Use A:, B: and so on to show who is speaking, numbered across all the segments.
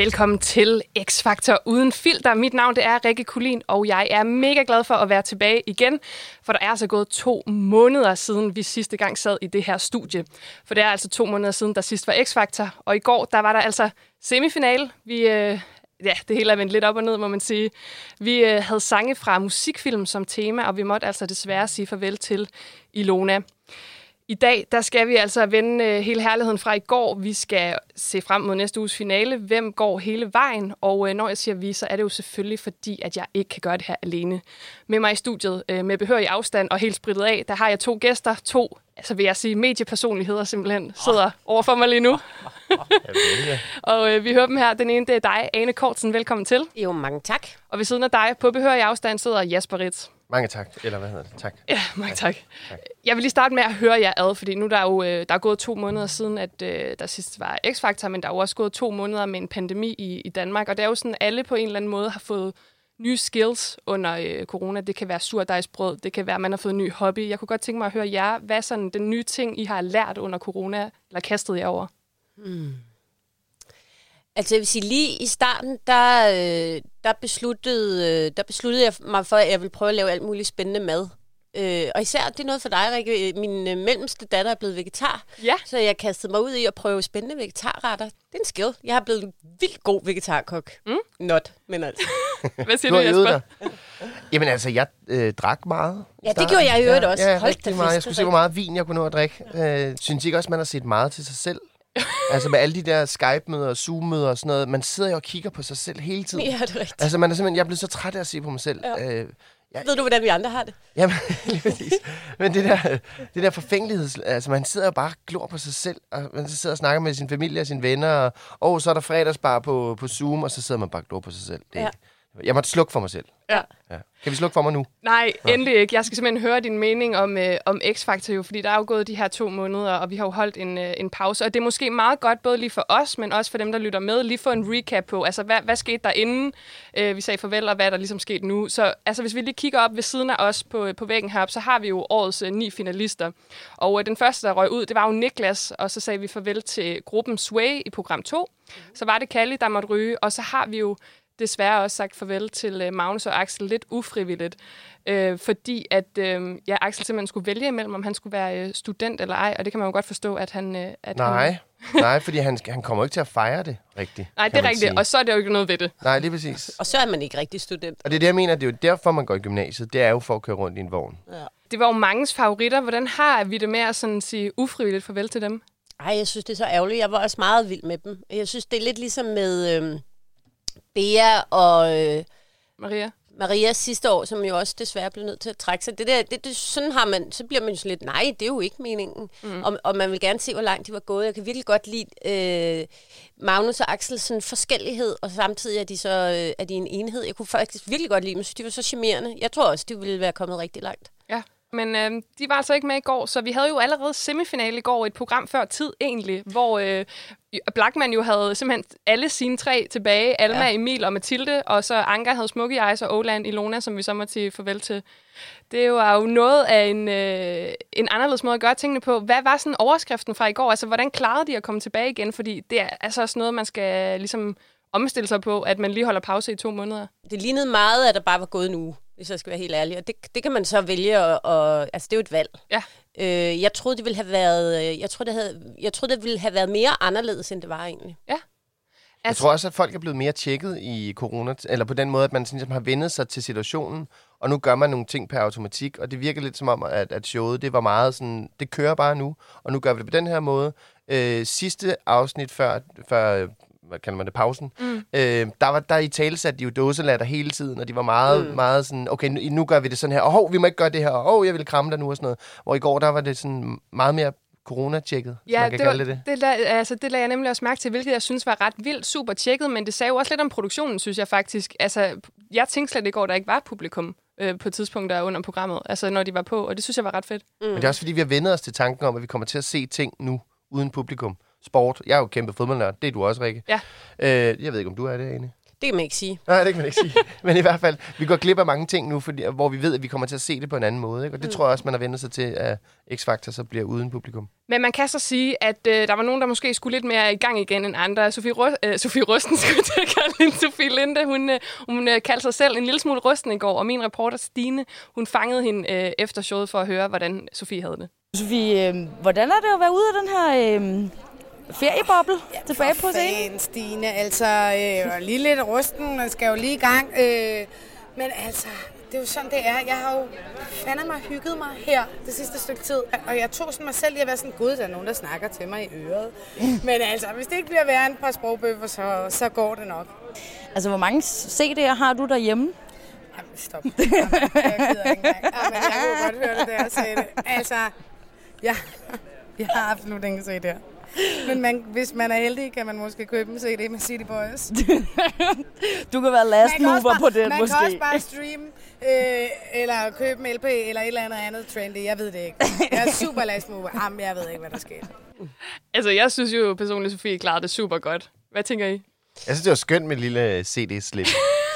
A: Velkommen til X-Factor uden filter. Mit navn det er Rikke Kulin, og jeg er mega glad for at være tilbage igen, for der er altså gået to måneder siden, vi sidste gang sad i det her studie. For det er altså to måneder siden, der sidst var X-Factor, og i går der var der altså semifinale. Vi, øh, ja, det hele er vendt lidt op og ned, må man sige. Vi øh, havde sange fra musikfilm som tema, og vi måtte altså desværre sige farvel til Ilona. I dag der skal vi altså vende øh, hele herligheden fra i går. Vi skal se frem mod næste uges finale. Hvem går hele vejen? Og øh, når jeg siger vi, så er det jo selvfølgelig fordi, at jeg ikke kan gøre det her alene. Med mig i studiet øh, med behørig afstand og helt spritet af, der har jeg to gæster. To, altså vil jeg sige, mediepersonligheder simpelthen sidder over for mig lige nu. og øh, vi hører dem her. Den ene, det er dig, Ane Kortsen. Velkommen til.
B: Jo, mange tak.
A: Og ved siden af dig, på behørig afstand, sidder Jasper Ritz.
C: Mange tak, eller hvad hedder det? Tak.
A: Ja, mange tak. tak. Jeg vil lige starte med at høre jer ad, fordi nu der er jo øh, der er gået to måneder siden, at øh, der sidst var X-Factor, men der er jo også gået to måneder med en pandemi i, i Danmark, og det er jo sådan, at alle på en eller anden måde har fået nye skills under øh, corona. Det kan være surdejsbrød, det kan være, at man har fået en ny hobby. Jeg kunne godt tænke mig at høre jer, hvad er sådan den nye ting, I har lært under corona, eller kastet jer over? Hmm.
B: Altså jeg vil sige, lige i starten, der, øh, der, besluttede, øh, der besluttede jeg mig for, at jeg ville prøve at lave alt muligt spændende mad. Øh, og især, det er noget for dig, Rikke. Min øh, mellemste datter er blevet vegetar.
A: Ja.
B: Så jeg kastede mig ud i at prøve spændende vegetarretter. Det er en skill. Jeg har blevet en vildt god vegetarkok. Mm. Not, men altså.
A: Hvad siger du, du Jesper?
C: Jamen altså, jeg øh, drak meget.
B: Ja, det gjorde jeg i øvrigt ja, også.
C: Ja, Hold rigtig meget. Jeg skulle se, hvor meget vin jeg kunne nå at drikke. Øh, synes ikke også, man har set meget til sig selv? altså med alle de der Skype-møder og Zoom-møder og sådan noget. Man sidder jo og kigger på sig selv hele tiden.
B: Ja, det er rigtigt.
C: Altså man er simpelthen, jeg er blevet så træt af at se på mig selv. Ja. Øh,
B: jeg, Ved du, hvordan vi andre har det?
C: Jamen, lige præcis. Men det der, det der forfængelighed, altså man sidder jo bare og glor på sig selv, og man sidder og snakker med sin familie og sine venner, og oh, så er der fredagsbar på, på Zoom, og så sidder man bare og glor på sig selv. Det, ja. Jeg måtte slukke for mig selv.
A: Ja.
C: ja. Kan vi slukke for mig nu?
A: Nej, ja. endelig ikke. Jeg skal simpelthen høre din mening om, øh, om X-Factor jo, fordi der er jo gået de her to måneder, og vi har jo holdt en, øh, en pause. Og det er måske meget godt, både lige for os, men også for dem, der lytter med, lige få en recap på, altså hvad, hvad skete der inden øh, vi sagde farvel, og hvad er der ligesom sket nu. Så altså, hvis vi lige kigger op ved siden af os på, på væggen heroppe, så har vi jo årets øh, ni finalister. Og øh, den første, der røg ud, det var jo Niklas, og så sagde vi farvel til gruppen Sway i program 2. Mm. Så var det Kalli, der måtte ryge, og så har vi jo desværre også sagt farvel til øh, Magnus og Axel lidt ufrivilligt, øh, fordi at øh, ja, Axel simpelthen skulle vælge imellem, om han skulle være øh, student eller ej, og det kan man jo godt forstå, at han... Øh, at
C: Nej,
A: han,
C: nej, fordi han, han kommer ikke til at fejre det rigtigt.
A: Nej, det er rigtigt, sige. og så er det jo ikke noget ved det.
C: Nej, lige præcis.
B: Og så er man ikke rigtig student.
C: Og det er det, jeg mener, det er jo derfor, man går i gymnasiet. Det er jo for at køre rundt i en vogn. Ja.
A: Det var jo mangens favoritter. Hvordan har vi det med at sådan sige ufrivilligt farvel til dem?
B: Ej, jeg synes, det er så ærgerligt. Jeg var også meget vild med dem. Jeg synes, det er lidt ligesom med... Øh Bea og øh,
A: Maria.
B: Maria sidste år, som jo også desværre blev nødt til at trække sig. Det der, det, det, sådan har man, så bliver man jo sådan lidt, nej, det er jo ikke meningen. Mm. Og, og man vil gerne se, hvor langt de var gået. Jeg kan virkelig godt lide øh, Magnus og Axel sådan forskellighed, og samtidig er de så øh, er de en enhed. Jeg kunne faktisk virkelig godt lide dem, så de var så charmerende. Jeg tror også, de ville være kommet rigtig langt.
A: Men øh, de var altså ikke med i går, så vi havde jo allerede semifinale i går, et program før tid egentlig, hvor øh, Blackman jo havde simpelthen alle sine tre tilbage. Alma, ja. Emil og Mathilde, og så Anker havde Smukke Eyes og Oland Ilona, som vi så må til farvel til. Det var jo noget af en, øh, en anderledes måde at gøre tingene på. Hvad var sådan overskriften fra i går? Altså, hvordan klarede de at komme tilbage igen? Fordi det er altså også noget, man skal ligesom omstille sig på, at man lige holder pause i to måneder.
B: Det lignede meget, at der bare var gået en uge hvis jeg skal være helt ærlig. Og det, det kan man så vælge, at, og, altså det er jo et valg.
A: Ja.
B: Øh, jeg troede, det ville have været, øh, jeg troede, det havde, jeg troede, det ville have været mere anderledes, end det var egentlig.
A: Ja.
C: Altså, jeg tror også, at folk er blevet mere tjekket i corona, eller på den måde, at man sådan, ligesom har vendet sig til situationen, og nu gør man nogle ting per automatik, og det virker lidt som om, at, at showet, det var meget sådan, det kører bare nu, og nu gør vi det på den her måde. Øh, sidste afsnit før, før hvad kalder man det, pausen, mm. øh, der, var, der i tale satte de jo dåselatter hele tiden, og de var meget, mm. meget sådan, okay, nu, nu gør vi det sådan her, og hov, vi må ikke gøre det her, og oh, jeg vil kramme dig nu og sådan noget. Hvor i går, der var det sådan meget mere corona-tjekket,
A: ja, man kan det var, kalde det. Det, la, altså, det lagde jeg nemlig også mærke til, hvilket jeg synes var ret vildt super tjekket, men det sagde jo også lidt om produktionen, synes jeg faktisk. Altså, jeg tænkte slet ikke over, at der ikke var publikum øh, på tidspunkter under programmet, altså når de var på, og det synes jeg var ret fedt.
C: Mm. Men det er også fordi, vi har vendet os til tanken om, at vi kommer til at se ting nu uden publikum sport. Jeg er jo kæmpe fodboldnørd. Det er du også, Rikke.
A: Ja.
C: Øh, jeg ved ikke, om du er det, Ane.
B: Det kan man ikke sige.
C: Nej, det kan man ikke sige. Men i hvert fald, vi går glip af mange ting nu, fordi, hvor vi ved, at vi kommer til at se det på en anden måde. Ikke? Og det mm. tror jeg også, man har vendt sig til, at X-Factor så bliver uden publikum.
A: Men man kan så sige, at øh, der var nogen, der måske skulle lidt mere i gang igen end andre. Sofie, Rø- øh, Sofie Rusten skulle til at kalde hende Sofie Linde. Hun, øh, hun øh, kaldte sig selv en lille smule rusten i går, og min reporter Stine, hun fangede hende øh, efter showet for at høre, hvordan Sofie havde det.
D: Sofie, øh, hvordan er det at være ude af den her øh, ferieboble ja, tilbage på scenen?
E: Stine, altså øh, lige lidt rusten, man skal jo lige i gang. Øh, men altså, det er jo sådan, det er. Jeg har jo fandme mig hygget mig her det sidste stykke tid. Og jeg tog sådan mig selv i at være sådan, gud, der er nogen, der snakker til mig i øret. Men altså, hvis det ikke bliver værre end et par sprogbøffer, så, så går det nok.
D: Altså, hvor mange CD'er har du derhjemme?
E: Jamen, stop. Jamen, jeg gider ikke engang. Jamen, jeg kunne godt høre det, da jeg sagde det. Altså, ja, jeg har absolut ingen CD'er. Men man, hvis man er heldig, kan man måske købe en CD med City Boys.
D: du kan være last mover bare, på det,
E: man
D: måske.
E: Man kan også bare streame, øh, eller købe en LP, eller et eller andet andet trendy. Jeg ved det ikke. Jeg er super last mover. Jamen, jeg ved ikke, hvad der sker.
A: Altså, jeg synes jo personligt, Sofie klarede det super godt. Hvad tænker I?
C: Jeg synes, det var skønt med et lille CD-slip.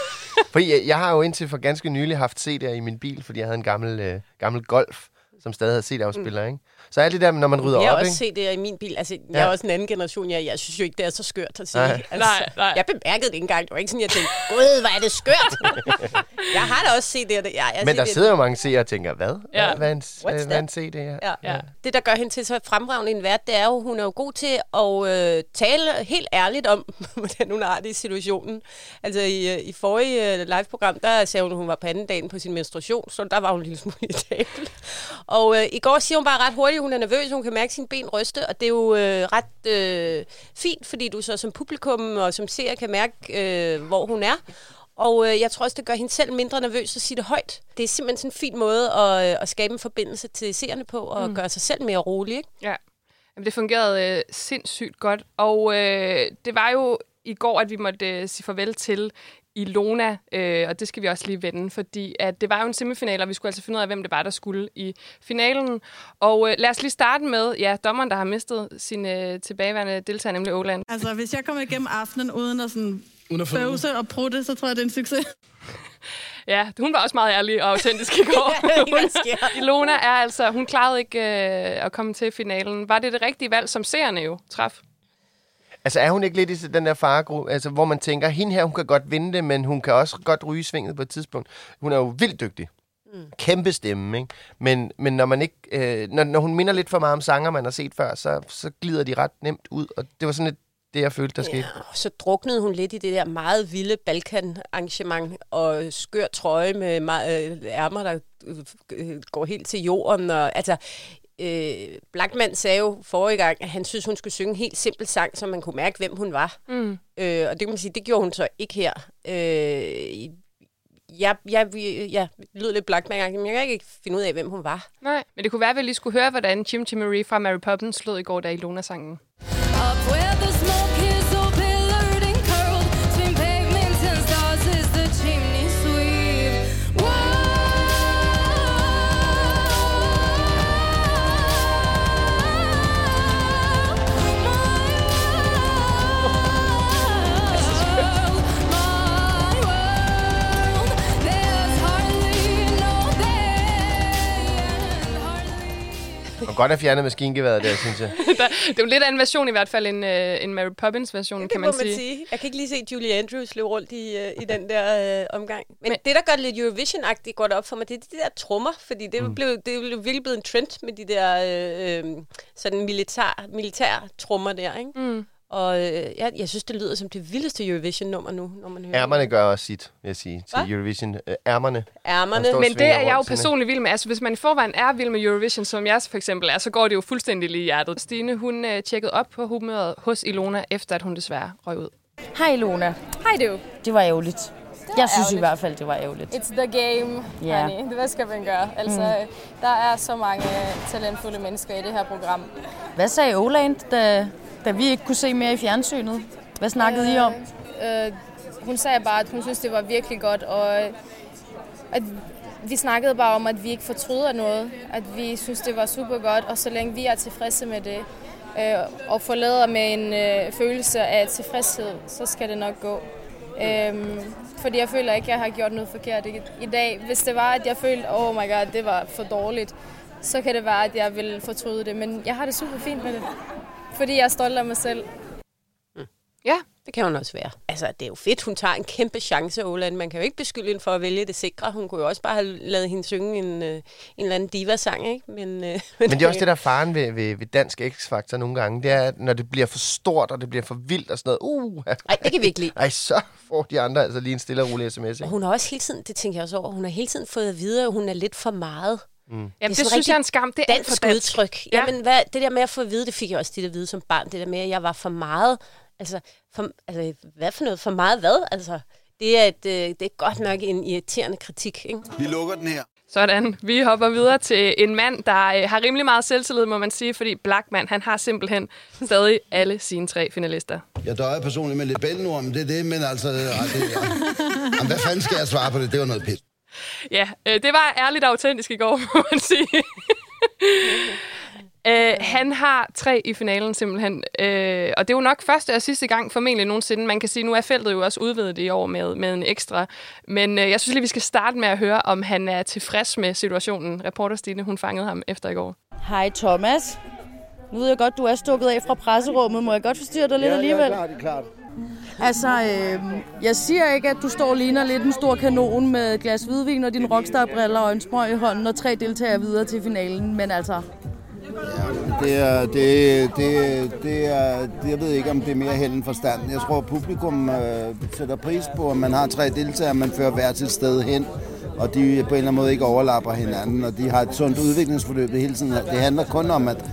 C: fordi jeg, jeg har jo indtil for ganske nylig haft CD'er i min bil, fordi jeg havde en gammel, øh, gammel Golf, som stadig havde CD-afspiller, mm. ikke? Så alt det der, når man rydder
B: jeg
C: op,
B: Jeg har også set det i min bil. Altså, jeg ja. er også en anden generation. Jeg, jeg synes jo ikke, det er så skørt at se.
C: Nej.
B: Altså,
A: nej, nej.
B: Jeg bemærkede det ikke engang. Det var ikke sådan, jeg tænkte, gud, hvor er det skørt. jeg har da også set det. Ja, jeg
C: Men der sidder jo mange seere og tænker, hvad?
A: Ja.
C: Hvad er en, hvad er en CD her?
B: Ja. ja. Det, der gør hende til så fremragende en vært, det er jo, hun er jo god til at øh, tale helt ærligt om, hvordan hun har det i situationen. Altså i, i forrige øh, live-program, der sagde hun, at hun var på anden dagen på sin menstruation, så der var hun en lille smule irritabel. Og øh, i går siger hun bare ret hurtigt, at hun er nervøs, hun kan mærke sin ben ryste, og det er jo øh, ret øh, fint, fordi du så som publikum og som seer kan mærke, øh, hvor hun er. Og øh, jeg tror også, det gør hende selv mindre nervøs at sige det højt. Det er simpelthen sådan en fin måde at, øh, at skabe en forbindelse til seerne på, og mm. gøre sig selv mere rolig. Ikke?
A: Ja, Jamen, det fungerede øh, sindssygt godt. Og øh, det var jo i går, at vi måtte øh, sige farvel til Ilona, øh, og det skal vi også lige vende, fordi at det var jo en semifinal, og vi skulle altså finde ud af, hvem det var, der skulle i finalen. Og øh, lad os lige starte med, ja, dommeren, der har mistet sin øh, tilbageværende deltager, nemlig Åland.
F: Altså, hvis jeg kommer igennem aftenen uden at sådan bøvse og prutte, så tror jeg, det er en succes.
A: Ja, hun var også meget ærlig og autentisk i går.
B: ja,
A: Ilona er altså, hun klarede ikke øh, at komme til finalen. Var det det rigtige valg, som seerne jo traf?
C: Altså er hun ikke lidt i den der faregruppe, altså, hvor man tænker, hende her, hun kan godt vinde det, men hun kan også godt ryge svinget på et tidspunkt. Hun er jo vildt dygtig. Mm. Kæmpe stemme, ikke? Men, men når, man ikke, øh, når, når hun minder lidt for meget om sanger, man har set før, så, så glider de ret nemt ud. Og det var sådan lidt det, jeg følte, der ja, skete.
B: Og så druknede hun lidt i det der meget vilde Balkan-arrangement, og skør trøje med meget, øh, ærmer, der øh, går helt til jorden. Og, altså, øh, Blackman sagde jo forrige gang, at han synes, hun skulle synge en helt simpel sang, så man kunne mærke, hvem hun var. Mm. Øh, og det kan man sige, det gjorde hun så ikke her. Øh, jeg, jeg, jeg lyder lidt Blackman, men jeg kan ikke finde ud af, hvem hun var.
A: Nej, men det kunne være, at vi lige skulle høre, hvordan Chim Marie fra Mary Poppins slog i går, da Ilona-sangen. Up where the
C: Og godt at fjerne maskingeværet der, synes jeg.
A: det er jo lidt af en version i hvert fald, en, uh, en Mary Poppins-version,
B: ja,
A: kan man,
B: man
A: sige.
B: sige. Jeg kan ikke lige se Julie Andrews løbe rundt i, uh, i den der uh, omgang. Men, Men det, der gør det lidt Eurovision-agtigt godt op for mig, det er de der trommer, fordi det, mm. blev, det blev virkelig blevet en trend med de der uh, sådan militær, militær trommer der, ikke? Mm. Og øh, jeg, jeg synes, det lyder som det vildeste Eurovision-nummer nu, når man hører
C: Ærmerne gør også sit, vil jeg sige, til Hva? Eurovision. Øh, ærmerne.
B: Ærmerne.
A: Men det er jeg jo personligt vild med. Altså, hvis man i forvejen er vild med Eurovision, som jeg for eksempel er, så går det jo fuldstændig lige i hjertet. Stine, hun øh, tjekkede op på humøret hos Ilona, efter at hun desværre røg ud.
D: Hej Ilona.
G: Hej du.
D: Det var ærgerligt. Jeg synes ærgerligt. i hvert fald, det var ærgerligt.
G: It's the game, yeah. honey. Hvad skal man gøre? Altså, mm. der er så mange talentfulde mennesker i det her program.
D: Hvad sagde Oland, da da vi ikke kunne se mere i fjernsynet. Hvad snakkede øh, I om?
G: Øh, øh, hun sagde bare, at hun synes, det var virkelig godt, og at vi snakkede bare om, at vi ikke fortryder noget, at vi synes, det var super godt, og så længe vi er tilfredse med det, øh, og forlader med en øh, følelse af tilfredshed, så skal det nok gå. Øhm, fordi jeg føler ikke, at jeg har gjort noget forkert i, i dag. Hvis det var, at jeg følte, oh my god, det var for dårligt, så kan det være, at jeg vil fortryde det. Men jeg har det super fint med det, fordi jeg er stolt af mig selv.
A: Ja,
B: Det kan hun også være. Altså, det er jo fedt, hun tager en kæmpe chance, Åland. Man kan jo ikke beskylde hende for at vælge det sikre. Hun kunne jo også bare have lavet hende synge en, øh, en eller anden diva-sang, ikke? Men, øh,
C: Men det er også det, der er faren ved, ved, ved dansk X-Factor nogle gange. Det er, at når det bliver for stort, og det bliver for vildt og sådan noget. Uh,
B: Ej, det kan vi ikke lide.
C: Ej, så får de andre altså lige en stille og rolig sms.
B: Og
C: Ikke?
B: hun har også hele tiden, det tænker jeg også over, hun har hele tiden fået at vide, at hun er lidt for meget.
A: Jamen, det, det synes jeg er en skam. Det er
B: Dansk
A: dansk.
B: udtryk.
A: Ja.
B: Jamen, hvad, det der med at få at vide, det fik jeg også tit at vide som barn. Det der med, at jeg var for meget. Altså, for, altså hvad for noget? For meget hvad? Altså, det er, et, øh, det er godt nok en irriterende kritik, ikke?
H: Vi lukker den her.
A: Sådan. Vi hopper videre til en mand, der øh, har rimelig meget selvtillid, må man sige, fordi Blackman, han har simpelthen stadig alle sine tre finalister.
H: Jeg døjer personligt med lidt bællenord, men det er det, men altså... Det, ja. Jamen, hvad fanden skal jeg svare på det? Det var noget pis.
A: Ja, øh, det var ærligt autentisk i går, må man sige. Øh, han har tre i finalen simpelthen, øh, og det er jo nok første og sidste gang formentlig nogensinde. Man kan sige, nu er feltet jo også udvidet i år med, med en ekstra. Men øh, jeg synes lige, vi skal starte med at høre, om han er tilfreds med situationen. Reporter Stine, hun fangede ham efter i går.
D: Hej Thomas. Nu ved jeg godt, du er stukket af fra presserummet. Må jeg godt forstyrre dig lidt alligevel?
H: det er klart.
D: Altså, øh, jeg siger ikke, at du står og ligner lidt en stor kanon med et glas hvidvin og dine rockstarbriller og en smøg i hånden og tre deltagere videre til finalen. Men altså,
H: Det er, det, det, det er, det, jeg ved ikke, om det er mere held end forstand. Jeg tror, publikum øh, sætter pris på, at man har tre deltagere, man fører hver til sted hen, og de på en eller anden måde ikke overlapper hinanden, og de har et sundt udviklingsforløb det hele tiden. Det handler kun om at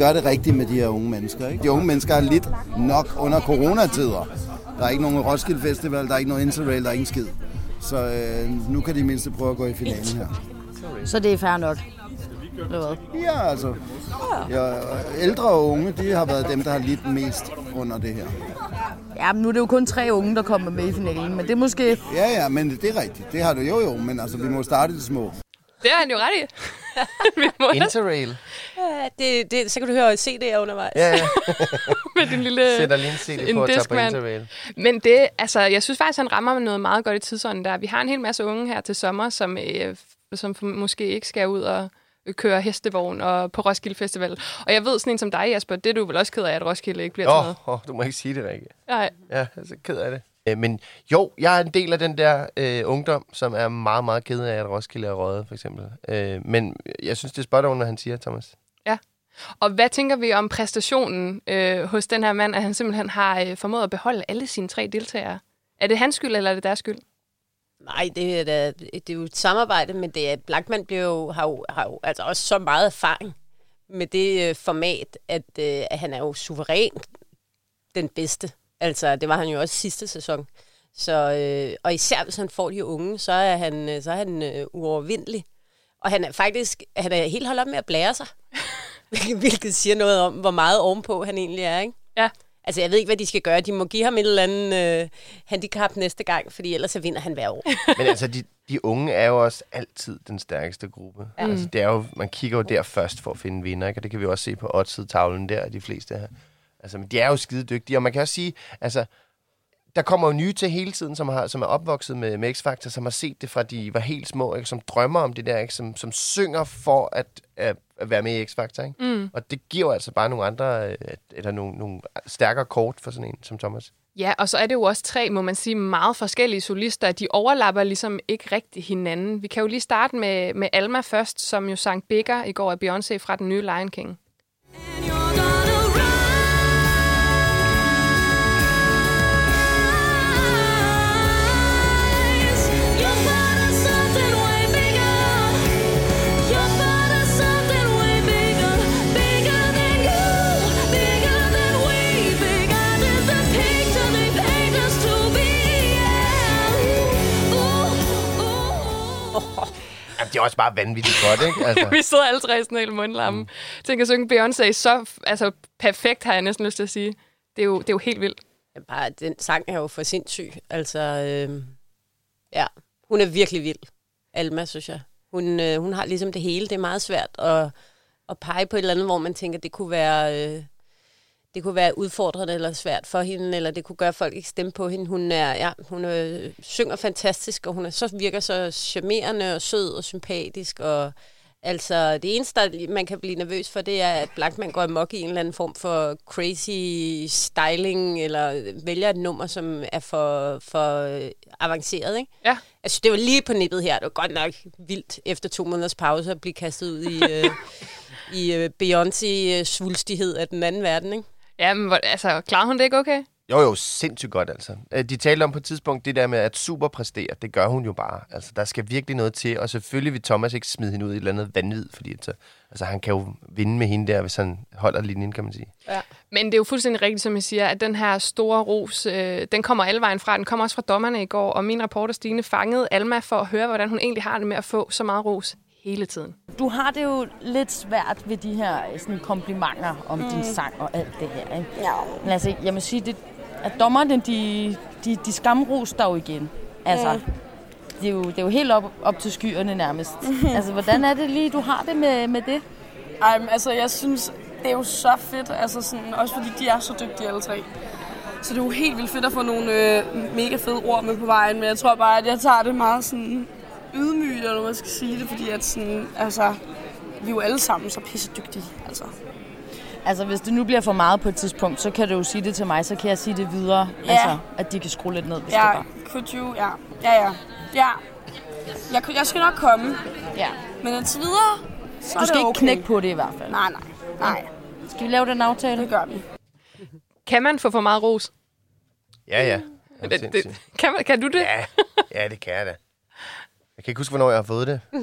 H: gøre det rigtigt med de her unge mennesker. Ikke? De unge mennesker har lidt nok under coronatider. Der er ikke nogen Roskilde Festival, der er ikke nogen Interrail, der er ingen skid. Så øh, nu kan de mindste prøve at gå i finalen her.
D: så det er fair nok. Eller hvad?
H: Ja, altså. Ja, ældre og unge, de har været dem, der har lidt mest under det her.
D: Ja, men nu er det jo kun tre unge, der kommer med i finalen. Men det er måske...
H: Ja, ja, men det er rigtigt. Det har du jo jo, men altså, vi må starte i det små.
A: Det har han jo ret i. Vi må da
C: Interrail.
B: Ja, det, det, så kan du høre CD'er undervejs.
C: Ja, ja.
A: med din lille...
C: Sætter lige en CD
A: en
C: på at tage på. Interrail.
A: Men det, altså, jeg synes faktisk, han rammer med noget meget godt i tidsånden der. Vi har en hel masse unge her til sommer, som, øh, som måske ikke skal ud og køre hestevogn og på Roskilde Festival. Og jeg ved sådan en som dig, Jasper, det er du vel også ked af, at Roskilde ikke bliver til
C: Åh,
A: noget.
C: oh, oh, du må ikke sige det, Rikke.
A: Nej.
C: Ja, jeg er så ked af det. Øh, Men jo, jeg er en del af den der øh, ungdom, som er meget, meget ked af, at Roskilde er røget, for eksempel. Øh, men jeg synes, det er spot on, når han siger, Thomas.
A: Og hvad tænker vi om præstationen øh, hos den her mand, at han simpelthen har øh, formået at beholde alle sine tre deltagere? Er det hans skyld, eller er det deres skyld?
B: Nej, det er, da, det er jo et samarbejde, men det er, Blackman bliver jo, har, jo, har jo altså også så meget erfaring med det øh, format, at, øh, at han er jo suveræn den bedste. Altså, det var han jo også sidste sæson. Så, øh, og især hvis han får de unge, så er han, øh, så er han øh, uovervindelig. Og han er faktisk han er helt holdt op med at blære sig. Hvilket siger noget om, hvor meget ovenpå han egentlig er, ikke?
A: Ja.
B: Altså, jeg ved ikke, hvad de skal gøre. De må give ham et eller andet øh, handicap næste gang, fordi ellers så vinder han hver år.
C: Men altså, de, de unge er jo også altid den stærkeste gruppe. Ja. Altså, det er jo, man kigger jo der først for at finde vinder, ikke? og det kan vi også se på odds-tavlen der, de fleste her. Altså, men de er jo skide dygtige, og man kan også sige, altså, der kommer jo nye til hele tiden, som, har, som er opvokset med, med X-Factor, som har set det fra de var helt små, ikke? som drømmer om det der, ikke? Som, som synger for at, at, at være med i X-Factor. Ikke? Mm. Og det giver jo altså bare nogle andre, øh, eller nogle, nogle stærkere kort for sådan en som Thomas.
A: Ja, og så er det jo også tre, må man sige, meget forskellige solister. De overlapper ligesom ikke rigtig hinanden. Vi kan jo lige starte med, med Alma først, som jo sang Bigger i går af Beyoncé fra den nye Lion King.
C: Er også bare vanvittigt godt, ikke? Altså.
A: Vi sidder alle tre sådan helt mundlamme. Mm. Tænk at synge Beyoncé så altså, perfekt, har jeg næsten lyst til at sige. Det er jo, det er jo helt vildt.
B: Ja, Bare, den sang er jo for sindssyg. Altså, øh, ja, hun er virkelig vild. Alma, synes jeg. Hun, øh, hun har ligesom det hele. Det er meget svært at, at pege på et eller andet, hvor man tænker, det kunne være, øh, det kunne være udfordrende eller svært for hende, eller det kunne gøre, at folk ikke stemme på hende. Hun, er, ja, hun er, synger fantastisk, og hun er, så virker så charmerende og sød og sympatisk. Og, altså, det eneste, man kan blive nervøs for, det er, at Blankman går amok i en eller anden form for crazy styling, eller vælger et nummer, som er for, for øh, avanceret. Ikke?
A: Ja.
B: Altså, det var lige på nippet her. Det var godt nok vildt efter to måneders pause at blive kastet ud i, øh, i øh, Beyoncé-svulstighed af den anden verden. Ikke?
A: Ja, men altså, klarede hun det ikke okay?
C: Jo, jo, sindssygt godt, altså. Øh, De talte om på et tidspunkt det der med at superpræstere. Det gør hun jo bare. Altså, der skal virkelig noget til. Og selvfølgelig vil Thomas ikke smide hende ud i et eller andet vanvid, fordi at, så- altså, han kan jo vinde med hende der, hvis han holder linjen, kan man sige.
A: Men det er jo fuldstændig rigtigt, som jeg siger, at den her store ros, øh, den kommer alle vejen fra. Den kommer også fra dommerne i går, og min reporter Stine fangede Alma for at høre, hvordan hun egentlig har det med at få så meget ros hele tiden.
D: Du har det jo lidt svært ved de her øh, sådan, komplimenter om mm. din sang og alt det her. Ikke?
E: Ja.
D: Men altså, jeg må sige, det, at dommerne, de, de, de skamros der jo igen. Altså, mm. det, er jo, det er jo helt op, op til skyerne nærmest. altså, hvordan er det lige, du har det med, med det?
I: Ej, men altså, jeg synes, det er jo så fedt, altså sådan, også fordi de er så dygtige alle tre. Så det er jo helt vildt fedt at få nogle øh, mega fede ord med på vejen, men jeg tror bare, at jeg tager det meget sådan ydmygt, eller hvad man skal sige det, fordi at sådan, altså, vi er jo alle sammen så pisse dygtige, altså.
D: Altså, hvis det nu bliver for meget på et tidspunkt, så kan du jo sige det til mig, så kan jeg sige det videre.
I: Ja.
D: Altså, at de kan skrue lidt ned, hvis
I: Ja,
D: det var.
I: could you, ja, ja, ja, ja. Jeg, jeg skal nok komme,
D: Ja.
I: men indtil videre, så
D: Du
I: er
D: skal
I: det
D: ikke
I: okay.
D: knække på det i hvert fald.
I: Nej, nej, nej,
D: Skal vi lave den aftale?
I: det gør vi.
A: Kan man få for meget ros?
C: Ja, ja.
A: Det, det, kan, man, kan du det?
C: Ja, ja, det kan jeg da. Jeg kan ikke huske, hvornår jeg har fået det.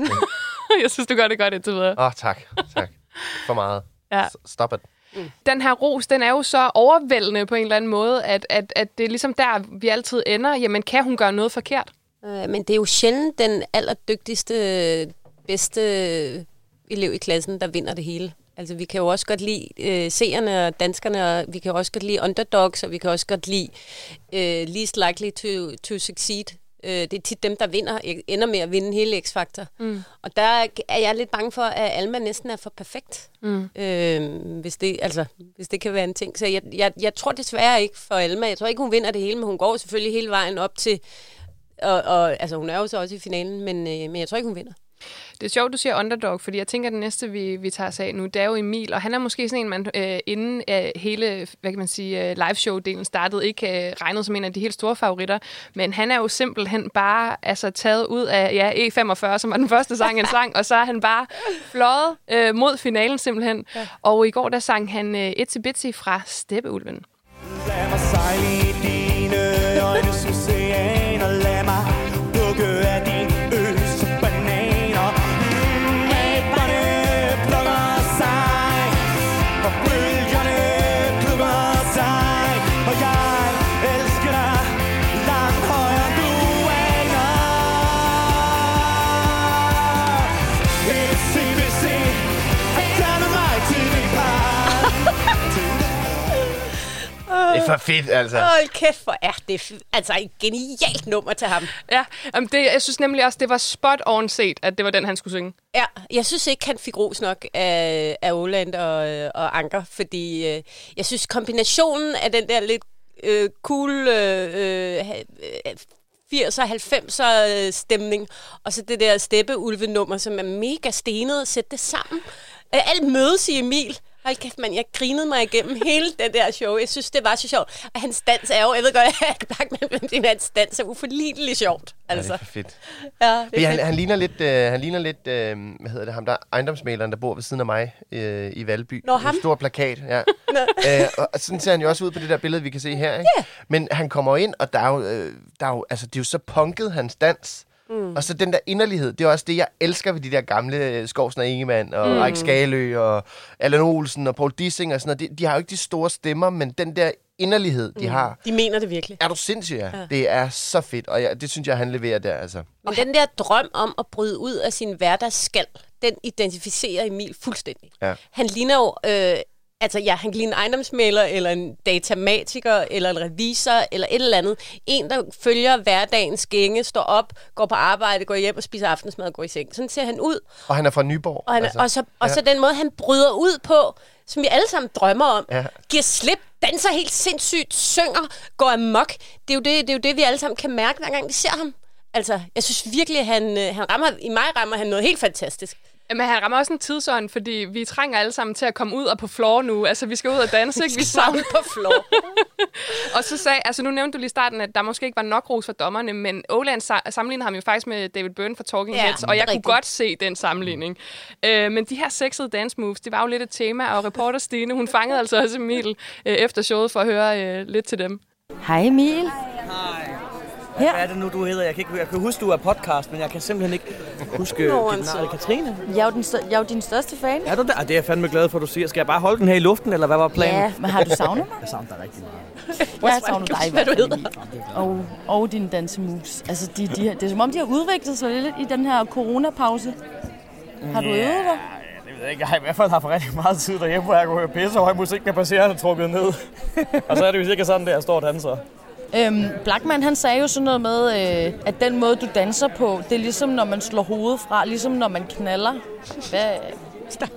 A: Jeg synes, du gør det godt indtil videre.
C: Åh, oh, tak. Tak. For meget.
A: Ja.
C: Stop it.
A: Den her ros, den er jo så overvældende på en eller anden måde, at, at, at det er ligesom der, vi altid ender. Jamen, kan hun gøre noget forkert?
B: Øh, men det er jo sjældent den allerdygtigste, bedste elev i klassen, der vinder det hele. Altså, vi kan jo også godt lide øh, seerne og danskerne, og vi kan jo også godt lide underdogs, og vi kan også godt lide øh, least likely to, to succeed. Øh, det er tit dem, der vinder, ender med at vinde hele X-Factor. Mm. Og der er jeg lidt bange for, at Alma næsten er for perfekt. Mm. Øh, hvis, det, altså, hvis det kan være en ting. Så jeg, jeg, jeg tror desværre ikke for Alma. Jeg tror ikke, hun vinder det hele, men hun går selvfølgelig hele vejen op til... Og, og altså, hun er jo så også i finalen, men, øh, men jeg tror ikke, hun vinder.
A: Det er sjovt, du siger underdog, fordi jeg tænker, at det næste, vi, vi tager os af nu, det er jo Emil, og han er måske sådan en, man øh, inden øh, hele, hvad kan man sige, øh, liveshow-delen startede, ikke øh, regnet som en af de helt store favoritter, men han er jo simpelthen bare altså, taget ud af ja, E45, som var den første sang, han sang, og så er han bare fløjet øh, mod finalen simpelthen. Ja. Og i går, der sang han øh, Itsy Bitsy fra Steppeulven.
J: Lad mig sejle i dine øjne
C: Det er for fedt, altså.
B: Hold kæft, hvor er det altså et genialt nummer til ham.
A: Ja, jamen det, jeg synes nemlig også, det var spot on set, at det var den, han skulle synge.
B: Ja, jeg synes ikke, han fik ros nok af, af Oland og, og Anker, fordi øh, jeg synes kombinationen af den der lidt øh, cool øh, øh, ha- øh, 80'er 90'er stemning, og så det der steppeulve-nummer, som er mega stenet at sætte det sammen. Øh, Alt mødes i Emil. Hold kæft, mand, jeg grinede mig igennem hele det der show. Jeg synes, det var så sjovt. Og hans dans er jo, jeg ved godt, at Blackman, men hans dans er uforligneligt sjovt.
C: Ja, det
B: Altså.
C: er for fedt.
B: Ja, det er
C: han,
B: fedt.
C: han ligner lidt, øh, han ligner lidt øh, hvad hedder det, ham der ejendomsmaleren, der bor ved siden af mig øh, i Valby.
B: Nå, ham?
C: En stor plakat, ja. øh, og sådan ser han jo også ud på det der billede, vi kan se her. Ikke?
B: Ja.
C: Men han kommer ind, og der er jo, øh, der er jo, altså, det er jo så punket, hans dans. Mm. Og så den der inderlighed, det er også det, jeg elsker ved de der gamle øh, Skovsen og Ingemann, og mm. Skalø, og Allan Olsen, og Paul Dissing og sådan noget. De, de har jo ikke de store stemmer, men den der inderlighed, de mm. har,
B: De mener det virkelig.
C: er du sindssyg, ja. Det er så fedt, og jeg, det synes jeg, han leverer der, altså.
B: Men den der drøm om at bryde ud af sin hverdagsskal, den identificerer Emil fuldstændig.
C: Ja.
B: Han ligner jo øh, Altså, ja, han kan lide en ejendomsmæler, eller en datamatiker, eller en revisor, eller et eller andet. En, der følger hverdagens gænge, står op, går på arbejde, går hjem og spiser aftensmad og går i seng. Sådan ser han ud.
C: Og han er fra Nyborg.
B: Og, han, altså, og, så, og så den måde, han bryder ud på, som vi alle sammen drømmer om.
C: Ja.
B: Giver slip, danser helt sindssygt, synger, går amok. Det er, jo det, det er jo det, vi alle sammen kan mærke, hver gang vi ser ham. Altså, jeg synes virkelig, han, øh, han rammer, i mig rammer han noget helt fantastisk.
A: Men han rammer også en tidsånd, fordi vi trænger alle sammen til at komme ud og på floor nu. Altså, vi skal ud og danse, ikke? Vi savner
B: på floor.
A: og så sagde, altså nu nævnte du lige i starten, at der måske ikke var nok ros for dommerne, men Oland sa- sammenligner ham jo faktisk med David Byrne fra Talking
B: Ja,
A: Heads, og jeg kunne
B: rigtigt.
A: godt se den sammenligning. Øh, men de her sexede dance moves, det var jo lidt et tema, og reporter Stine, hun fangede altså også Emil øh, efter showet for at høre øh, lidt til dem.
D: Hej Emil.
K: Hvad er det nu, du hedder? Jeg kan, ikke, jeg kan huske, du er podcast, men jeg kan simpelthen ikke huske dit navn. Katrine?
D: Jeg er jo, den, stør- jeg er jo din største fan.
K: Er du der? Ah, Det er jeg fandme glad for, at du siger. Skal jeg bare holde den her i luften, eller hvad var planen?
D: Ja, men har du savnet mig?
K: Jeg savner dig rigtig meget.
D: Jeg savner dig i hvert fald. Emil. Og, og dine dansemoves. Altså, de, de, det er som om, de har udviklet sig lidt i den her coronapause. Har du øvet dig?
K: Det ved jeg ikke. Jeg har i hvert fald haft rigtig meget tid derhjemme, hvor jeg kunne høre pisse høj musik med passerende trukket ned. og så er det jo cirka sådan, der jeg står og danser.
D: Øhm, Blackman, han sagde jo sådan noget med, øh, at den måde, du danser på, det er ligesom, når man slår hovedet fra, ligesom når man knaller. Hvad?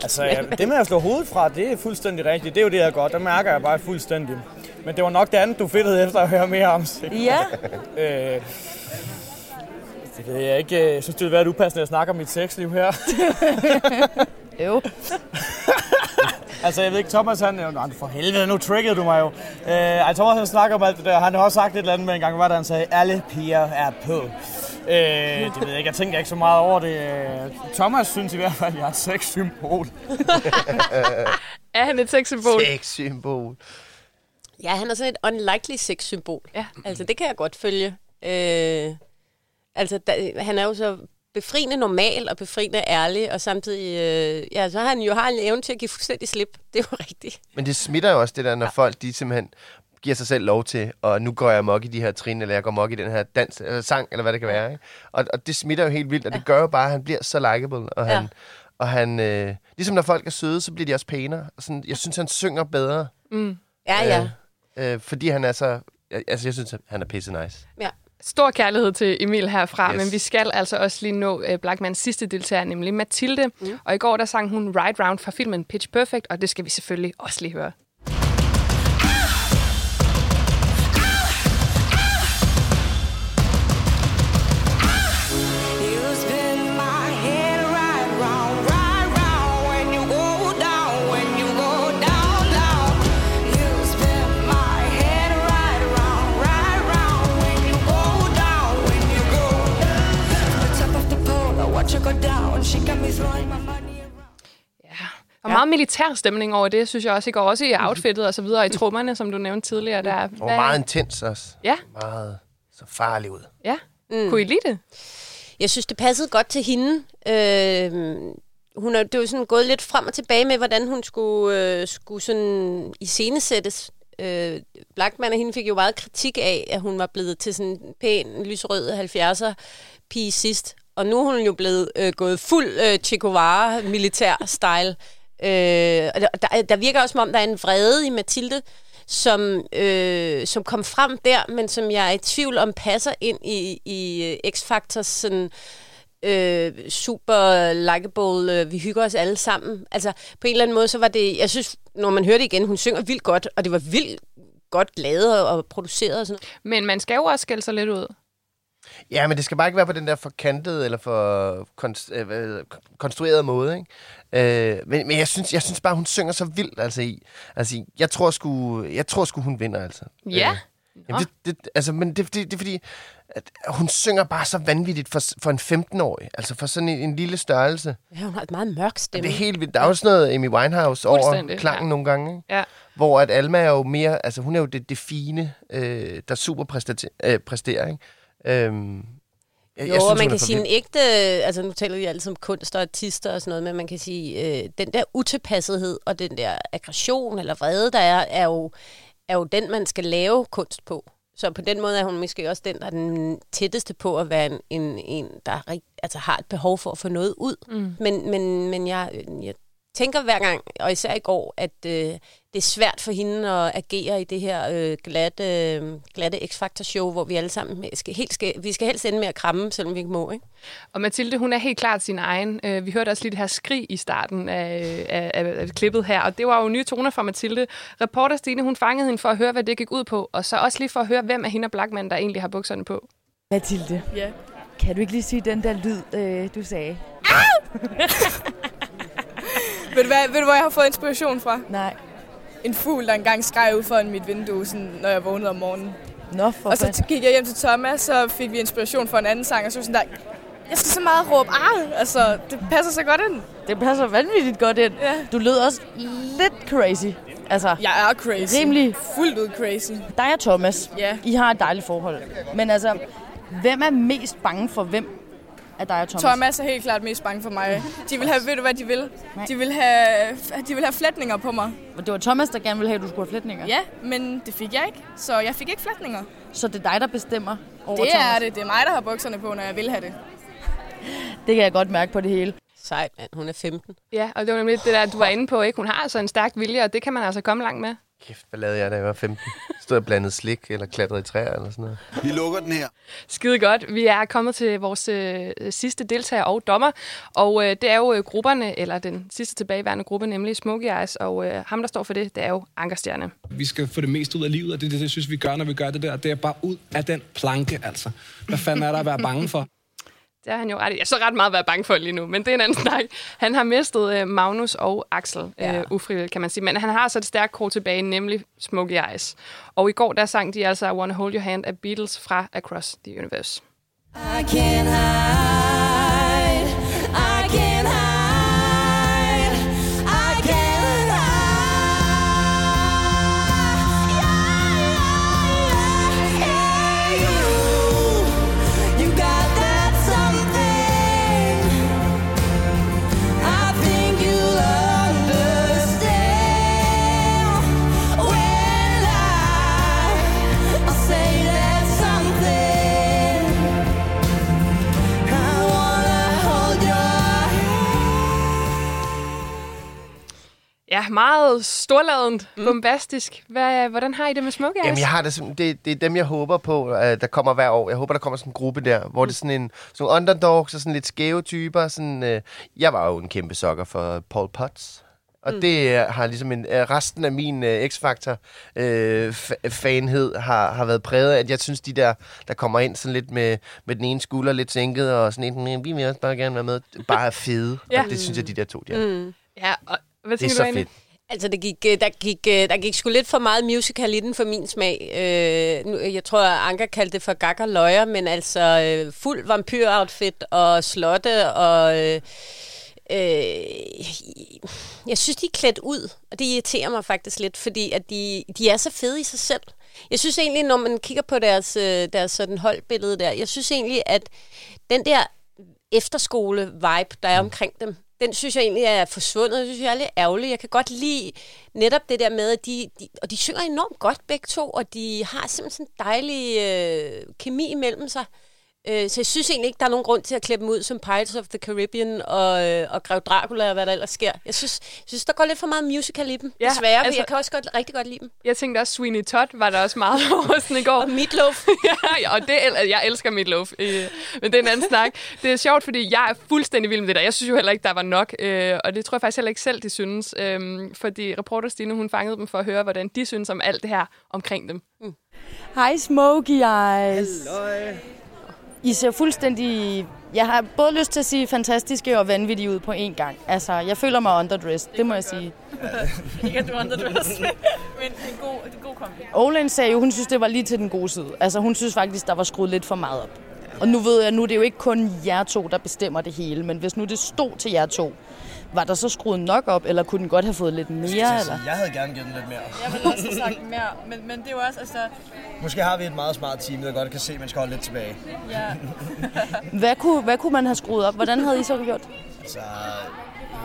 K: Altså, ja, det med at slå hovedet fra, det er fuldstændig rigtigt. Det er jo det, jeg godt. Der mærker jeg bare fuldstændig. Men det var nok det andet, du fedtede efter at høre mere om. Sig.
D: Ja.
K: øh, det ved jeg ikke. Jeg synes, det ville være lidt upassende at snakke om mit sexliv her.
D: jo.
K: altså, jeg ved ikke, Thomas han... Nå, for helvede, nu triggede du mig jo. Øh, ej, Thomas han snakker om alt det der. Han har også sagt et eller andet med en gang, var der han sagde, alle piger er på. Øh, det ved jeg ikke, jeg tænker ikke så meget over det. Øh, Thomas synes i hvert fald, at jeg er et sexsymbol.
A: Er han et sexsymbol?
C: Sexsymbol.
B: Ja, han er sådan et unlikely sex-symbol.
A: Ja.
B: Altså, det kan jeg godt følge. Øh, altså, da, han er jo så befriende normal og befriende ærlig, og samtidig, øh, ja, så har han jo har en evne til at give fuldstændig slip. Det er jo rigtigt.
C: Men det smitter jo også det der, når ja. folk de simpelthen giver sig selv lov til, og nu går jeg mok i de her trin, eller jeg går mok i den her dans, eller sang, eller hvad det kan være. Ikke? Og, og det smitter jo helt vildt, og det gør jo bare, at han bliver så likable, og han,
B: Ja.
C: og han øh, ligesom når folk er søde, så bliver de også pænere. Og sådan, jeg synes, han synger bedre.
A: Mm.
B: Ja, ja.
C: Øh, øh, fordi han er så, altså jeg synes, han er pisse nice.
B: ja.
A: Stor kærlighed til Emil herfra,
C: Yes.
A: men vi skal altså også lige nå uh, Blackmans sidste deltager, nemlig Mathilde. Mm. Og i går der sang hun Ride Round fra filmen Pitch Perfect, og det skal vi selvfølgelig også lige høre. Der er meget militær stemning over det, synes jeg også. I går også i outfittet og så videre, i trummerne, som du nævnte tidligere. Der,
C: Og meget intens også.
A: Ja.
C: Meget så farlig ud.
A: Ja. Mm. Kunne I lide det?
B: Jeg synes, det passede godt til hende. Øh, hun er, det jo sådan gået lidt frem og tilbage med, hvordan hun skulle, øh, skulle sådan iscenesættes. Øh, Blackman og hende fik jo meget kritik af, at hun var blevet til sådan en pæn, lysrød 70'er pige sidst. Og nu er hun jo blevet øh, gået fuld øh, Che Guevara militær style. Øh, og der, der, virker også, som om der er en vrede i Mathilde, som, øh, som kom frem der, men som jeg er i tvivl om passer ind i, i øh, X-Factors sådan, øh, super likeable, øh, vi hygger os alle sammen. Altså på en eller anden måde, så var det, jeg synes, når man hører det igen, hun synger vildt godt, og det var vildt godt lavet og produceret og sådan noget.
A: Men man skal jo også skælde sig lidt ud.
C: Ja, men det skal bare ikke være på den der forkantede eller for konst, øh, konstruerede måde, ikke? Øh, men, men jeg synes, jeg synes bare, hun synger så vildt, altså i. Altså, jeg tror sgu, jeg tror sgu hun vinder, altså.
A: Ja.
C: Øh, jamen, det, det, altså, men det, det, det er fordi, at hun synger bare så vanvittigt for, for en 15-årig. Altså for sådan en, en lille størrelse.
B: Ja, hun har et meget mørk stemme.
C: Det er helt vildt. Der er sådan noget Amy Winehouse over klangen
A: ja.
C: nogle gange, ikke?
A: Ja.
C: Hvor at Alma er jo mere, altså hun er jo det, det fine, øh, der super præster, øh, præsterer, ikke? Øhm, jeg,
B: Jo,
C: jeg
B: og man kan sige en ægte, altså nu taler vi altid om kunst og artister og sådan noget, men man kan sige, øh, den der utilpassethed og den der aggression eller vrede, der er, er jo, er jo den, man skal lave kunst på. Så på den måde er hun måske også den, der er den tætteste på at være en, en, en der er, rigt- altså har et behov for at få noget ud.
A: Mm.
B: Men, men, men jeg, jeg tænker hver gang, og især i går, at øh, det er svært for hende at agere i det her øh, glatte, øh, glatte X-Factor-show, hvor vi alle sammen skal, helt skal, vi skal helst ende med at kramme, selvom vi ikke må. Ikke?
A: Og Mathilde, hun er helt klart sin egen. Øh, Vi hørte også lige det her skrig i starten af, af, af, af klippet her, og det var jo nye toner fra Mathilde. Reporter Stine, hun fangede hende for at høre, hvad det gik ud på, og så også lige for at høre, hvem af hende og Blackman, der egentlig har bukserne på.
D: Mathilde,
F: Ja.
D: kan du ikke lige sige den der lyd, øh, du sagde?
F: Ved du, hvad, ved du, hvor jeg har fået inspiration fra?
D: Nej.
F: En fugl, der engang skreg ud foran mit vindue, sådan, når jeg vågnede om morgenen.
D: Nå, for
F: Og så gik jeg hjem til Thomas, så fik vi inspiration fra en anden sang, og så sådan der, jeg skal så meget råbe, ah! Altså, det passer så godt ind.
D: Det passer vanvittigt godt ind.
F: Ja.
D: Du lød også lidt crazy. Altså,
F: Jeg er crazy.
D: Rimelig.
F: Fuldt ud crazy.
D: dig og Thomas,
F: Ja.
D: I har et dejligt forhold. Men altså, hvem er mest bange for hvem af dig og Thomas?
F: Thomas er helt klart mest bange for mig. De vil have, ved du hvad de vil? De vil have, de vil have flætninger på mig.
D: Og Det var Thomas, der gerne ville have, at du skulle have flætninger.
F: Ja, men det fik jeg ikke. Så jeg fik ikke flætninger.
D: Så det er dig, der bestemmer over
F: Det
D: Thomas?
F: er det. Det er mig, der har bukserne på, når jeg vil have det.
D: Det kan jeg godt mærke på det hele.
B: Sejt, mand. Hun er 15.
A: Ja, og det var nemlig det der, du var inde på, ikke? Hun har altså en stærk vilje, og det kan man altså komme langt med.
C: Kæft, hvad lavede jeg, da jeg var 15? Stod og blandede slik, eller klatrede i træer, eller sådan noget.
H: Vi lukker den her.
A: Skide godt. Vi er kommet til vores øh, sidste deltager og dommer, og øh, det er jo øh, grupperne, eller den sidste tilbageværende gruppe, nemlig Smokey Eyes, og øh, ham, der står for det, det er jo Ankerstjerne.
L: Vi skal få det mest ud af livet, og det er det, jeg synes, vi gør, når vi gør det der. Det er bare ud af den planke, altså. Hvad fanden er der at være bange for?
A: Det har han jo ret i. Jeg er så ret meget at være bange for lige nu, men det er en anden snak. Han har mistet øh, Magnus og Axel, ja. øh, ufrivilligt kan man sige. Men han har så et stærkt kort tilbage, nemlig Smokey Eyes. Og i går, der sang de altså Wanna Hold Your Hand af Beatles fra Across the Universe.
J: I can't hide.
A: Ja, meget storladent, mm. bombastisk. Hvad, hvordan har I det med Eyes?
C: Jamen, jeg har det, sådan, det, det er dem, jeg håber på, at der kommer hver år. Jeg håber, der kommer sådan en gruppe der, hvor det er sådan en sådan nogle underdogs og sådan lidt skæve typer. Sådan, øh, jeg var jo en kæmpe sokker for Paul Potts. Og mm. det øh, har ligesom en, øh, resten af min øh, X-Factor øh, fa- fanhed har, har været præget af, at jeg synes, de der, der kommer ind sådan lidt med, med den ene skulder lidt sænket, og sådan en, "Mm, vi vil også bare gerne være med, bare er fede.
A: Ja.
C: Og det synes jeg, de der to, de er.
B: Mm.
A: Ja, og hvad
C: Det er så fedt.
B: Altså, der gik, øh, der, gik, øh, der gik sgu lidt for meget musical i den for min smag. Øh, nu, jeg tror, at Anker kaldte det for gak og løjer, men altså øh, fuld vampyr-outfit og slotte og... Øh, øh, jeg synes, de er klædt ud, og det irriterer mig faktisk lidt, fordi at de, de er så fede i sig selv. Jeg synes egentlig, når man kigger på deres, deres sådan holdbillede der, jeg synes egentlig, at den der efterskole-vibe, der er omkring dem, den synes jeg egentlig er forsvundet. Det synes jeg er lidt ærgerligt. Jeg kan godt lide netop det der med, at de, de, og de synger enormt godt begge to, og de har simpelthen sådan en dejlig øh, kemi imellem sig. Øh, så jeg synes egentlig ikke, der er nogen grund til at klippe dem ud som Pirates of the Caribbean og, øh, og Grev Dracula og hvad der ellers sker. Jeg synes, jeg synes der går lidt for meget musical i dem,
A: Ja,
B: desværre, altså, jeg kan også godt, rigtig godt lide dem.
A: Jeg tænkte også, Sweeney Todd var der også meget over sådan i går.
B: Og Meatloaf.
A: ja, og det, jeg elsker Meatloaf, øh, men det er en anden snak. Det er sjovt, fordi jeg er fuldstændig vild med det der. Jeg synes jo heller ikke, der var nok, øh, og det tror jeg faktisk heller ikke selv, de synes. Øh, fordi reporter Stine, hun fangede dem for at høre, hvordan de synes om alt det her omkring dem.
B: Mm.
D: Hej Smokey Eyes. I ser fuldstændig... Jeg har både lyst til at sige fantastiske og vanvittige ud på én gang. Altså, jeg føler mig underdressed, det må jeg sige.
G: Ikke at du er underdressed, men det er en god, det er en god kombi.
D: Olen sagde jo, hun synes, det var lige til den gode side. Altså, hun synes faktisk, der var skruet lidt for meget op. Og nu ved jeg, nu er det jo ikke kun jer to, der bestemmer det hele, men hvis nu det stod til jer to, var der så skruet nok op, eller kunne den godt have fået lidt mere? Eller?
M: Jeg havde gerne givet den lidt mere.
G: Jeg vil også have sagt mere, men, men det er jo også, altså,
M: Måske har vi et meget smart team, der godt kan se, at man skal holde lidt tilbage.
G: ja,
D: Hvad kunne, hvad kunne man have skruet op? Hvordan havde I så gjort?
M: Altså,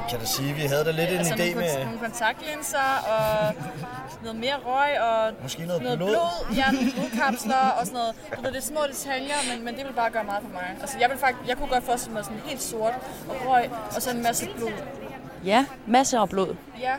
M: kan du sige, vi havde da lidt en
G: altså
M: idé
G: nogle,
M: med...
G: nogle kontaktlinser og noget mere røg og
M: Måske noget
G: noget
M: blod.
G: blod, ja, nogle blodkapsler og sådan noget. Du ved, det er små detaljer, men, men det vil bare gøre meget for mig. Altså, jeg, vil faktisk, jeg kunne godt forestille mig sådan helt sort og røg og så en masse blod.
D: Ja, masser af blod.
F: Ja.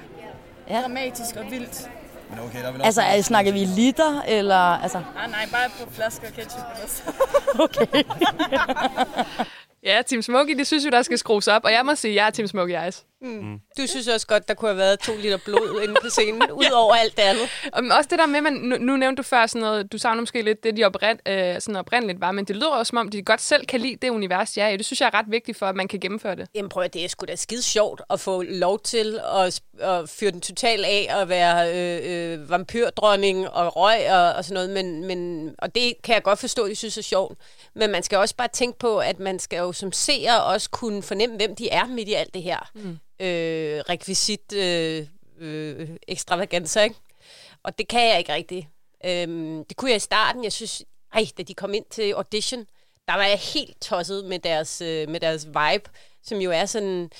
D: Ja.
F: Dramatisk og vildt.
K: Men okay, der vil
D: Altså, er, snakker vi liter, eller... Altså,
F: Nej, nej, bare på flasker ketchup. Også.
D: okay.
A: Ja, Team Smoky, det synes vi, der skal skrues op. Og jeg må sige, jeg er Team Smoky Ice.
B: Mm. Du synes også godt, der kunne have været to liter blod inde på scenen, ud over alt det andet.
A: Og også det der med, man, nu, nu nævnte du før sådan noget, du savner måske lidt det, de oprind, øh, sådan oprindeligt var, men det lyder også som om, de godt selv kan lide det univers, er i. Det synes jeg er ret vigtigt for, at man kan gennemføre det.
B: Jamen prøv at det er sgu da skide sjovt at få lov til at, at fyre den totalt af og være øh, øh, vampyrdronning og røg og, og sådan noget. Men, men, og det kan jeg godt forstå, at de synes er sjovt. Men man skal også bare tænke på, at man skal jo som seer også kunne fornemme, hvem de er midt i alt det her. Mm. Øh, rekvisit øh, øh, ekstravaganser, ikke? Og det kan jeg ikke rigtig. Øhm, det kunne jeg i starten. Jeg synes, ej, da de kom ind til audition, der var jeg helt tosset med deres, øh, med deres vibe, som jo er sådan...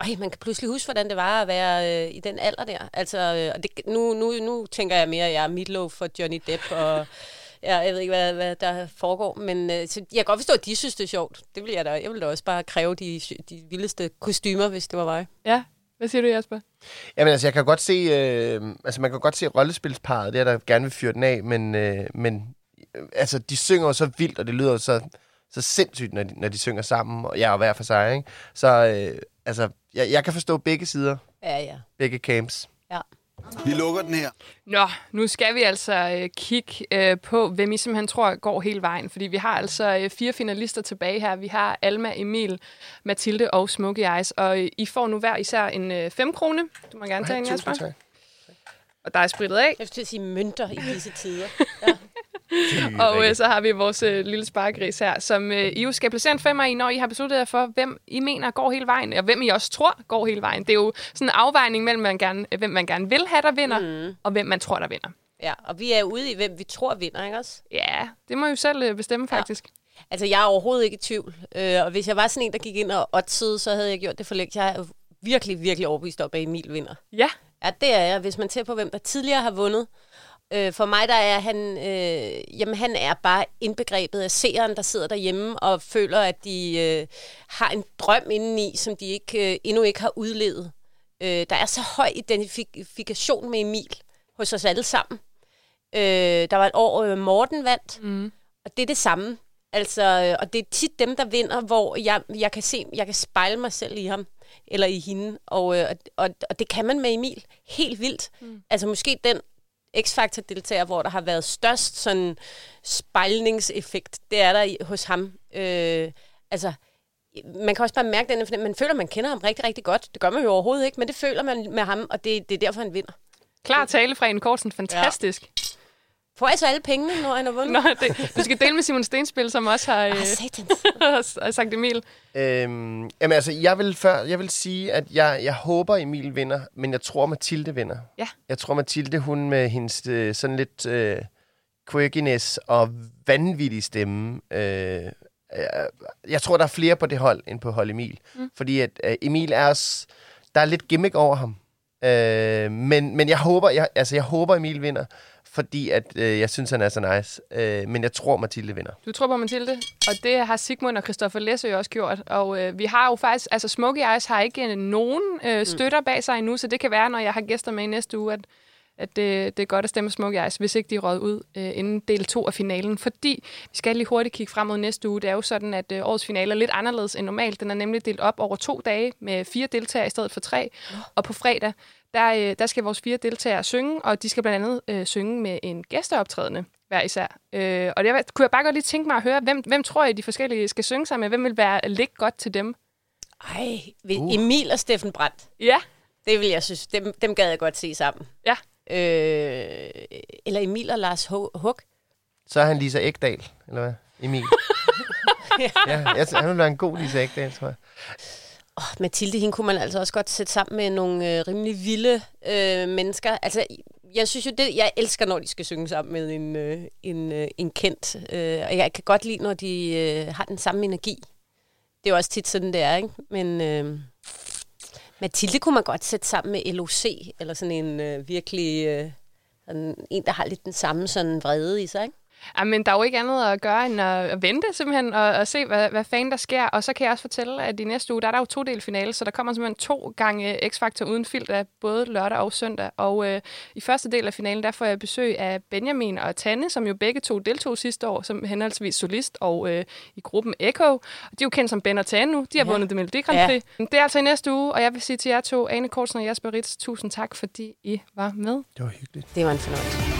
B: Ej, man kan pludselig huske, hvordan det var at være øh, i den alder der. Altså, øh, og det, nu, nu, nu tænker jeg mere, at jeg er midlov for Johnny Depp, og ja, jeg ved ikke, hvad, hvad der foregår. Men øh, så jeg kan godt forstå, at de synes, det er sjovt. Det vil jeg da. Jeg vil da også bare kræve de, de vildeste kostymer, hvis det var mig.
A: Ja, hvad siger du, Jasper?
C: Jamen altså, jeg kan godt se, øh, altså man kan godt se rollespilsparet, det er der gerne vil fyre den af, men, øh, men øh, altså, de synger jo så vildt, og det lyder jo så, så sindssygt, når de, når de synger sammen, og jeg er hver for sig, ikke? Så øh, altså, jeg, jeg kan forstå begge sider,
B: Ja, ja.
C: begge camps.
B: ja.
H: Vi lukker den her.
A: Nå, nu skal vi altså øh, kigge øh, på, hvem I simpelthen tror går hele vejen. Fordi vi har altså øh, fire finalister tilbage her. Vi har Alma, Emil, Mathilde og Smokey Eyes. Og øh, I får nu hver især en øh, 5 krone. Du må gerne tage en, Jasper. Og der er spritet af.
B: Jeg skulle sige mønter i disse tider.
A: Og øh, så har vi vores øh, lille sparkris her, som øh, I jo skal placere en femmer i, når I har besluttet jer for, hvem I mener går hele vejen, og hvem I også tror går hele vejen. Det er jo sådan en afvejning mellem, man gerne, øh, hvem man gerne vil have, der vinder, mm. og hvem man tror, der vinder.
B: Ja, og vi er ude i, hvem vi tror vinder, ikke også?
A: Ja, det må I jo selv øh, bestemme, faktisk.
B: Altså, jeg er overhovedet ikke i tvivl. Øh, og hvis jeg var sådan en, der gik ind og oddsede, så havde jeg gjort det for længe. Jeg er virkelig, virkelig overbevist om, at Emil vinder.
A: Ja.
B: Ja, det er jeg. Hvis man ser på, hvem der tidligere har vundet. Øh, for mig, der er han, øh, jamen, han er bare indbegrebet af seeren, der sidder derhjemme og føler, at de øh, har en drøm indeni, som de ikke, øh, endnu ikke har udlevet. Øh, der er så høj identifikation med Emil hos os alle sammen. Øh, der var et år, øh, Morten vandt,
A: mm.
B: og det er det samme. Altså, øh, og det er tit dem, der vinder, hvor jeg, jeg kan se, jeg kan spejle mig selv i ham, eller i hende, og, øh, og, og det kan man med Emil helt vildt. Mm. Altså måske den X-Factor-deltager, hvor der har været størst sådan spejlningseffekt, det er der i, hos ham. Øh, altså, man kan også bare mærke den, for man føler, man kender ham rigtig, rigtig godt. Det gør man jo overhovedet ikke, men det føler man med ham, og det, det er derfor, han vinder.
A: Klar tale fra en Kortsen. Fantastisk. Ja.
B: Får jeg så alle pengene, når han har vundet?
A: Nå, det, du skal dele med Simon Stenspil, som også har, øh,
B: ah,
A: har sagt Emil.
C: Øhm, jamen altså, jeg vil, før, jeg vil sige, at jeg, jeg håber, Emil vinder, men jeg tror, Mathilde vinder.
A: Ja.
C: Jeg tror, Mathilde, hun med hendes øh, sådan lidt øh, quirkiness og vanvittig stemme, øh, øh, jeg tror, der er flere på det hold, end på hold Emil. Mm. Fordi at øh, Emil er også, der er lidt gimmick over ham. Øh, men, men jeg håber, jeg, altså, jeg håber, Emil vinder, fordi at, øh, jeg synes, han er så nice. Øh, men jeg tror, Mathilde vinder.
A: Du tror på Mathilde, og det har Sigmund og Christoffer Læsø også gjort. Og øh, vi har jo faktisk, altså Smokey Eyes har ikke nogen øh, støtter bag sig endnu, så det kan være, når jeg har gæster med i næste uge, at, at det, det er godt at stemme Smokey Eyes, hvis ikke de er røget ud øh, inden del 2 af finalen. Fordi vi skal lige hurtigt kigge frem mod næste uge. Det er jo sådan, at øh, årets finale er lidt anderledes end normalt. Den er nemlig delt op over to dage med fire deltagere i stedet for tre. Og på fredag, der, øh, der skal vores fire deltagere synge, og de skal blandt andet øh, synge med en gæsteoptrædende hver især. Øh, og det kunne jeg bare godt lige tænke mig at høre, hvem, hvem tror jeg, de forskellige skal synge sammen med? Hvem vil være ligge godt til dem?
B: Ej, uh. Emil og Steffen Brandt.
A: Ja.
B: Det vil jeg synes, dem, dem gad jeg godt se sammen.
A: Ja.
B: Øh, eller Emil og Lars Hug.
C: Så er han Lisa Ekdal, eller hvad? Emil. ja, jeg, han vil være en god Lisa Ekdal, tror jeg.
B: Oh, Mathilde, hende kunne man altså også godt sætte sammen med nogle øh, rimelig vilde øh, mennesker. Altså, jeg synes jo, det, jeg elsker, når de skal synge sammen med en, øh, en, øh, en kendt. Øh, og jeg kan godt lide, når de øh, har den samme energi. Det er jo også tit sådan, det er, ikke? Men øh, Mathilde kunne man godt sætte sammen med LOC, eller sådan en øh, virkelig... Øh, sådan en, der har lidt den samme sådan vrede i sig, ikke?
A: Jamen, der er jo ikke andet at gøre end at, vente simpelthen og, og se, hvad, hvad fanden der sker. Og så kan jeg også fortælle, at i næste uge, der er der jo to del finale, så der kommer simpelthen to gange X-Factor uden filter, både lørdag og søndag. Og øh, i første del af finalen, der får jeg besøg af Benjamin og Tanne, som jo begge to deltog sidste år, som henholdsvis solist og øh, i gruppen Echo. Og de er jo kendt som Ben og Tanne nu. De har Ja. vundet det Melodi Grand Prix.
B: Ja.
A: Ja. Det er altså i næste uge, og jeg vil sige til jer to, Ane Kortsen og Jasper Ritz, tusind tak, fordi I var med.
C: Det var hyggeligt.
B: Det var en fornøjelse.